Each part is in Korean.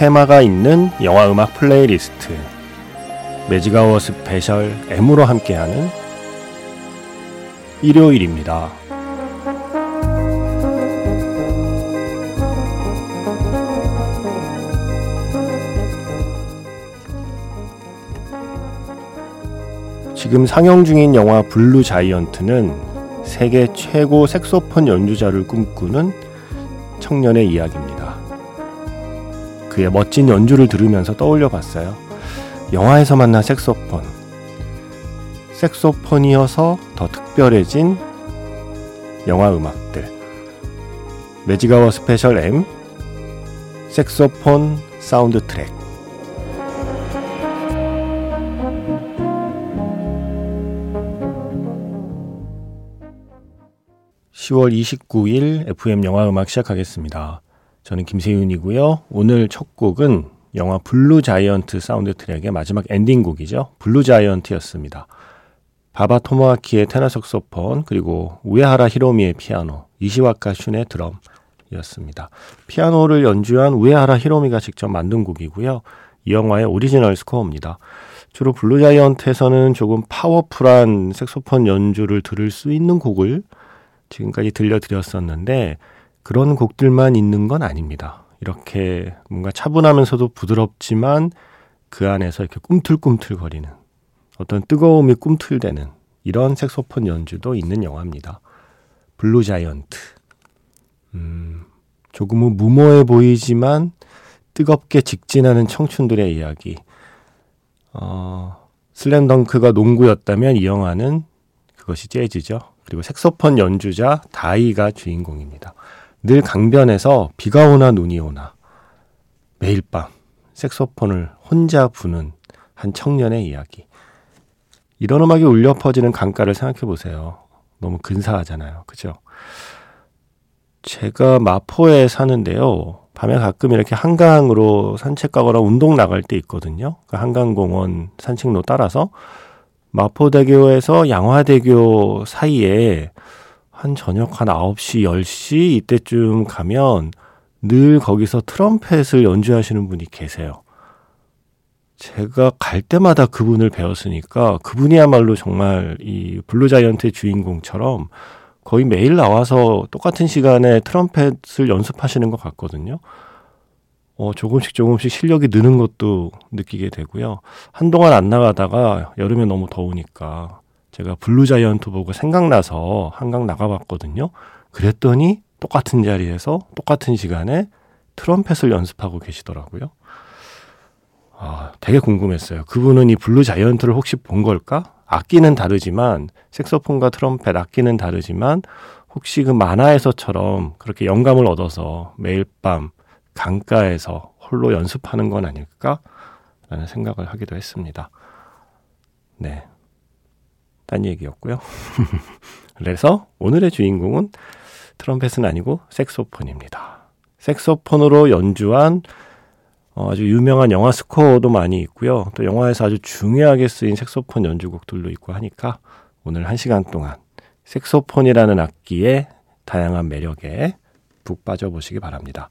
테마가 있는 영화 음악 플레이리스트 매직아워 스페셜 M으로 함께하는 일요일입니다. 지금 상영 중인 영화 블루 자이언트는 세계 최고 색소폰 연주자를 꿈꾸는 청년의 이야기입니다. 그의 멋진 연주를 들으면서 떠올려 봤어요. 영화에서 만난 색소폰. 색소폰이어서 더 특별해진 영화 음악들. 매직아워 스페셜 M 색소폰 사운드 트랙. (10월 29일) FM 영화 음악 시작하겠습니다. 저는 김세윤이고요. 오늘 첫 곡은 영화 블루 자이언트 사운드 트랙의 마지막 엔딩 곡이죠. 블루 자이언트였습니다. 바바 토모아키의 테너 색소폰 그리고 우에하라 히로미의 피아노, 이시와카 슌의 드럼 이었습니다. 피아노를 연주한 우에하라 히로미가 직접 만든 곡이고요. 이 영화의 오리지널 스코어입니다. 주로 블루 자이언트에서는 조금 파워풀한 색소폰 연주를 들을 수 있는 곡을 지금까지 들려드렸었는데 그런 곡들만 있는 건 아닙니다. 이렇게 뭔가 차분하면서도 부드럽지만 그 안에서 이렇게 꿈틀꿈틀거리는 어떤 뜨거움이 꿈틀대는 이런 색소폰 연주도 있는 영화입니다. 블루 자이언트. 음, 조금은 무모해 보이지만 뜨겁게 직진하는 청춘들의 이야기. 어, 슬램덩크가 농구였다면 이 영화는 그것이 재즈죠. 그리고 색소폰 연주자 다이가 주인공입니다. 늘 강변에서 비가 오나 눈이 오나 매일 밤 색소폰을 혼자 부는 한 청년의 이야기. 이런 음악이 울려 퍼지는 강가를 생각해 보세요. 너무 근사하잖아요. 그죠? 제가 마포에 사는데요. 밤에 가끔 이렇게 한강으로 산책 가거나 운동 나갈 때 있거든요. 그 한강공원 산책로 따라서 마포대교에서 양화대교 사이에 한 저녁 한 9시, 10시 이때쯤 가면 늘 거기서 트럼펫을 연주하시는 분이 계세요. 제가 갈 때마다 그분을 뵀으니까 그분이야말로 정말 이 블루자이언트의 주인공처럼 거의 매일 나와서 똑같은 시간에 트럼펫을 연습하시는 것 같거든요. 어, 조금씩 조금씩 실력이 느는 것도 느끼게 되고요. 한동안 안 나가다가 여름에 너무 더우니까 제가 블루자이언트 보고 생각나서 한강 나가봤거든요. 그랬더니 똑같은 자리에서 똑같은 시간에 트럼펫을 연습하고 계시더라고요. 아, 되게 궁금했어요. 그분은 이 블루 자이언트를 혹시 본 걸까? 악기는 다르지만, 색소폰과 트럼펫 악기는 다르지만, 혹시 그 만화에서처럼 그렇게 영감을 얻어서 매일 밤 강가에서 홀로 연습하는 건 아닐까? 라는 생각을 하기도 했습니다. 네. 딴 얘기였고요. 그래서 오늘의 주인공은 트럼펫은 아니고 색소폰입니다. 색소폰으로 연주한 어, 아주 유명한 영화 스코어도 많이 있고요. 또 영화에서 아주 중요하게 쓰인 색소폰 연주곡들도 있고 하니까 오늘 한 시간 동안 색소폰이라는 악기의 다양한 매력에 푹 빠져보시기 바랍니다.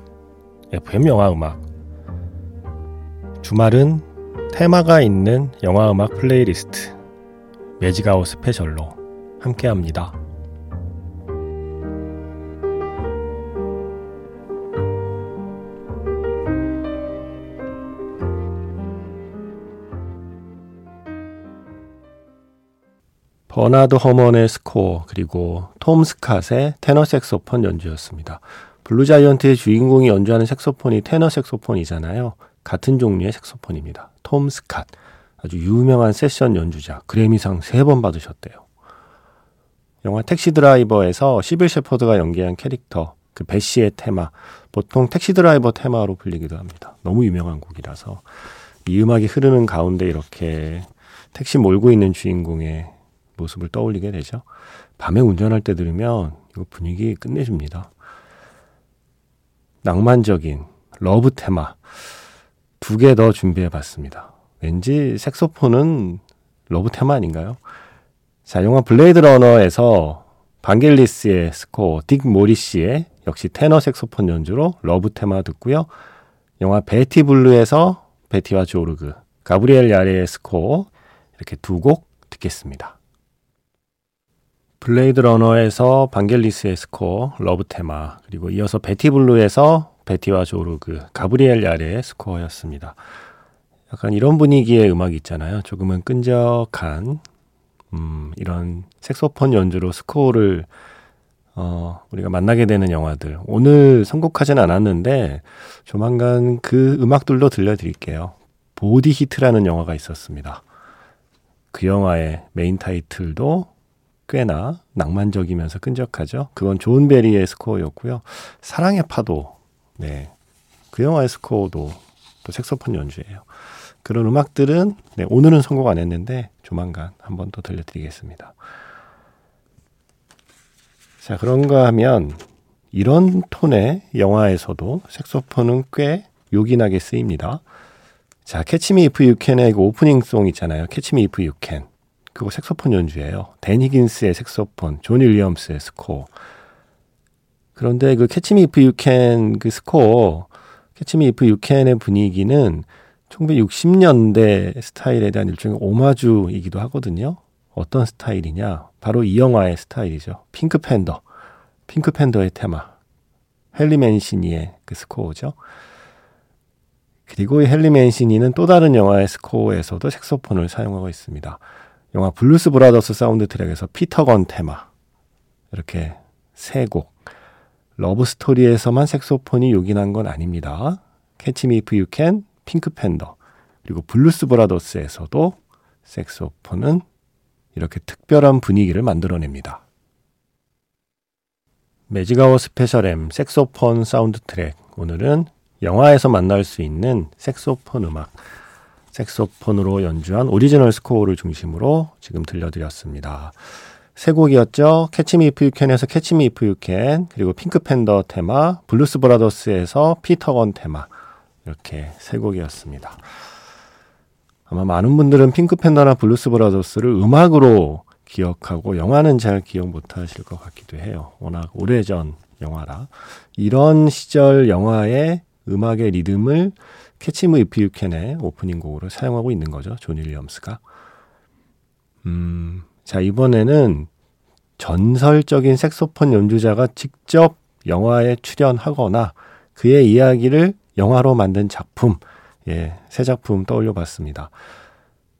FM 영화 음악. 주말은 테마가 있는 영화 음악 플레이리스트 매직아워 스페셜로 함께 합니다. 버나드 허먼의 스코어 그리고 톰 스캇의 테너 색소폰 연주였습니다. 블루자이언트의 주인공이 연주하는 색소폰이 테너 색소폰이잖아요. 같은 종류의 색소폰입니다. 톰 스캇. 아주 유명한 세션 연주자. 그래미상 3번 받으셨대요. 영화 택시 드라이버에서 시빌 셰퍼드가 연기한 캐릭터 그 벳시의 테마 보통 택시 드라이버 테마로 불리기도 합니다. 너무 유명한 곡이라서 이 음악이 흐르는 가운데 이렇게 택시 몰고 있는 주인공의 모습을 떠올리게 되죠. 밤에 운전할 때 들으면 이거 분위기 끝내줍니다. 낭만적인 러브 테마 두 개 더 준비해 봤습니다. 왠지 색소폰은 러브 테마 아닌가요? 자, 영화 블레이드 러너에서 반겔리스의 스코어, 딕 모리시의 역시 테너 색소폰 연주로 러브 테마 듣고요. 영화 베티 블루에서 베티와 조르그, 가브리엘 야레의 스코어 이렇게 두 곡 듣겠습니다. 블레이드 러너에서 반겔리스의 스코어, 러브 테마, 그리고 이어서 베티 블루에서 베티와 조르그, 가브리엘 야레의 스코어였습니다. 약간 이런 분위기의 음악 있잖아요. 조금은 끈적한, 음, 이런 색소폰 연주로 스코어를, 어, 우리가 만나게 되는 영화들. 오늘 선곡하진 않았는데, 조만간 그 음악들로 들려드릴게요. 보디 히트라는 영화가 있었습니다. 그 영화의 메인 타이틀도 꽤나 낭만적이면서 끈적하죠. 그건 존 베리의 스코어였고요. 사랑의 파도, 네, 그 영화의 스코어도 또 색소폰 연주예요. 그런 음악들은 네, 오늘은 선곡 안 했는데 조만간 한번 더 들려드리겠습니다. 자, 그런가 하면 이런 톤의 영화에서도 색소폰은 꽤 요긴하게 쓰입니다. 자, 캐치미 이프 유캔의 그 오프닝 송 있잖아요. 캐치미 이프 유캔. 그거 색소폰 연주예요. 댄 히긴스의 색소폰, 존 윌리엄스의 스코어. 그런데 그 캐치 미 이프 유캔 그 스코어, 캐치 미 이프 유캔의 분위기는 1960년대 스타일에 대한 일종의 오마주이기도 하거든요. 어떤 스타일이냐? 바로 이 영화의 스타일이죠. Pink Panther. Pink Panther의 테마. 헨리 맨시니의 그 스코어죠. 그리고 이 헨리 맨시니는 또 다른 영화의 스코어에서도 색소폰을 사용하고 있습니다. 영화 Blues Brothers 사운드 트랙에서 Peter Gunn Theme. 이렇게 세 곡. 러브 스토리에서만 색소폰이 요긴한 건 아닙니다. Catch Me If You Can Pink Panther 그리고 Blues Brothers에서도 색소폰은 이렇게 특별한 분위기를 만들어냅니다. Magic Hour Special M 색소폰 사운드 트랙. 오늘은 영화에서 만날 수 있는 색소폰 음악 색소폰으로 연주한 오리지널 스코어를 중심으로 지금 들려드렸습니다. 세 곡이었죠. 캐치미 이프 유캔에서 캐치미 이프 유캔 그리고 Pink Panther 테마 Blues Brothers에서 Peter Gunn Theme 이렇게 세 곡이었습니다. 아마 많은 분들은 Pink Panther나 Blues Brothers를 음악으로 기억하고 영화는 잘 기억 못 하실 것 같기도 해요. 워낙 오래전 영화라. 이런 시절 영화의 음악의 리듬을 Catch Me If You Can의 오프닝 곡으로 사용하고 있는 거죠. 존 윌리엄스가. 음, 자, 이번에는 전설적인 색소폰 연주자가 직접 영화에 출연하거나 그의 이야기를 영화로 만든 작품, 예, 세 작품 떠올려 봤습니다.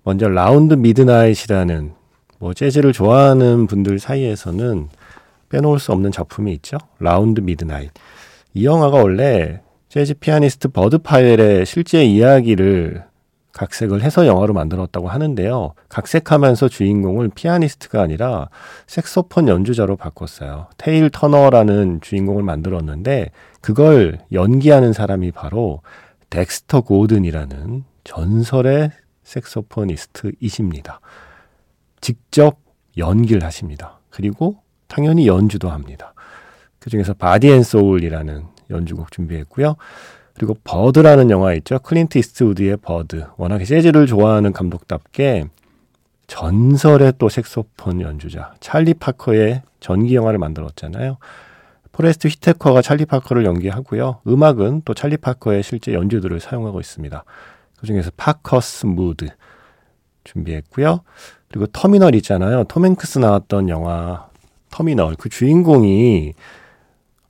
먼저 Round Midnight이라는 뭐 재즈를 좋아하는 분들 사이에서는 빼놓을 수 없는 작품이 있죠. Round Midnight. 이 영화가 원래 재즈 피아니스트 버드 파웰의 실제 이야기를 각색을 해서 영화로 만들었다고 하는데요. 각색하면서 주인공을 피아니스트가 아니라 색소폰 연주자로 바꿨어요. 데일 터너라는 주인공을 만들었는데 그걸 연기하는 사람이 바로 덱스터 고든이라는 전설의 saxophonist이십니다. 직접 연기를 하십니다. 그리고 당연히 연주도 합니다. 그 중에서 Body and Soul이라는 연주곡 준비했고요. 그리고 Bird라는 영화 있죠. 클린트 이스트우드의 Bird. 워낙에 재즈를 좋아하는 감독답게 전설의 또 색소폰 연주자 찰리 파커의 전기 영화를 만들었잖아요. 포레스트 휘테커가 찰리 파커를 연기하고요. 음악은 또 찰리 파커의 실제 연주들을 사용하고 있습니다. 그 중에서 Parker's Mood 준비했고요. 그리고 터미널 있잖아요. 톰 행크스 나왔던 영화 터미널. 그 주인공이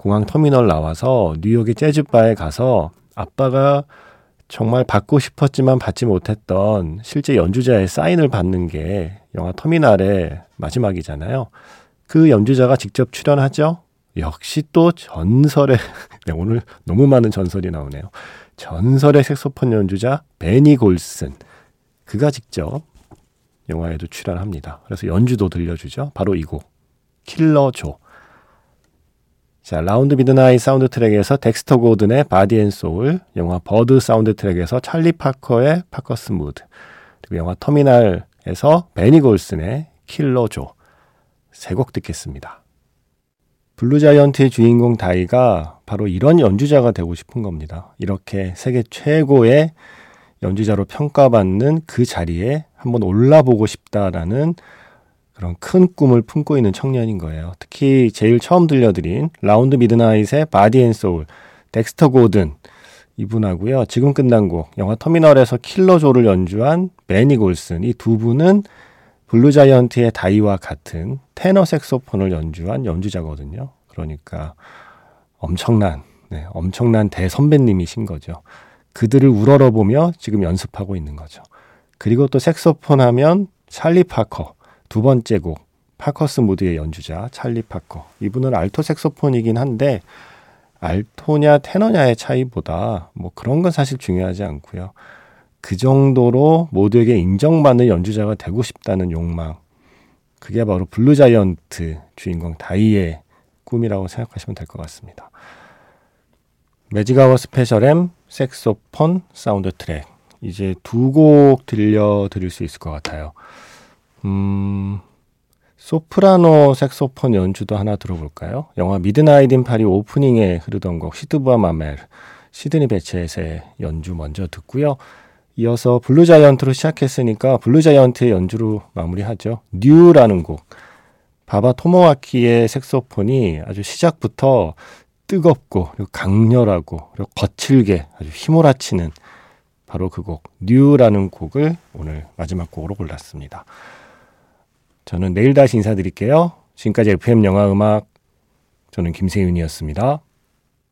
공항 터미널 나와서 뉴욕의 재즈바에 가서 아빠가 정말 받고 싶었지만 받지 못했던 실제 연주자의 사인을 받는 게 영화 터미널의 마지막이잖아요. 그 연주자가 직접 출연하죠. 역시 또 전설의 네, 오늘 너무 많은 전설이 나오네요. 전설의 색소폰 연주자 베니 골슨 그가 직접 영화에도 출연합니다. 그래서 연주도 들려주죠. 바로 이 곡 킬러 조. 자, Round Midnight 사운드 트랙에서 덱스터 고든의 Body and Soul, 영화 Bird 사운드 트랙에서 찰리 파커의 Parker's Mood, 그리고 영화 터미널에서 베니 골슨의 Killer Joe. 세 곡 듣겠습니다. Blue Giant의 주인공 다이가 바로 이런 연주자가 되고 싶은 겁니다. 이렇게 세계 최고의 연주자로 평가받는 그 자리에 한번 올라보고 싶다라는 그런 큰 꿈을 품고 있는 청년인 거예요. 특히 제일 처음 들려드린 Round Midnight의 Body and Soul, 덱스터 고든 이분하고요. 지금 끝난 곡 영화 터미널에서 Killer Joe를 연주한 베니 골슨 이 두 분은 Blue Giant의 다이와 같은 테너 색소폰을 연주한 연주자거든요. 그러니까 엄청난 네, 엄청난 대선배님이신 거죠. 그들을 우러러보며 지금 연습하고 있는 거죠. 그리고 또 색소폰 하면 찰리 파커 두 번째 곡 Parker's Mood의 연주자 찰리 파커 이분은 알토 색소폰이긴 한데 알토냐 테너냐의 차이보다 뭐 그런 건 사실 중요하지 않고요. 그 정도로 모두에게 인정받는 연주자가 되고 싶다는 욕망 그게 바로 Blue Giant 주인공 다이의 꿈이라고 생각하시면 될 것 같습니다. Magic Hour Special M 색소폰 사운드 트랙 이제 두 곡 들려드릴 수 있을 것 같아요. 음, 소프라노 색소폰 연주도 하나 들어볼까요? 영화 Midnight in Paris 오프닝에 흐르던 곡 Si tu vois ma mère 시드니 베셰의 연주 먼저 듣고요. 이어서 Blue Giant로 시작했으니까 Blue Giant의 연주로 마무리하죠. NEW라는 곡. 바바 토모아키의 색소폰이 아주 시작부터 뜨겁고 그리고 강렬하고 그리고 거칠게 아주 휘몰아치는 바로 그 곡 뉴라는 곡을 오늘 마지막 곡으로 골랐습니다. 저는 내일 다시 인사드릴게요. 지금까지 FM 영화 음악 저는 김세윤이었습니다.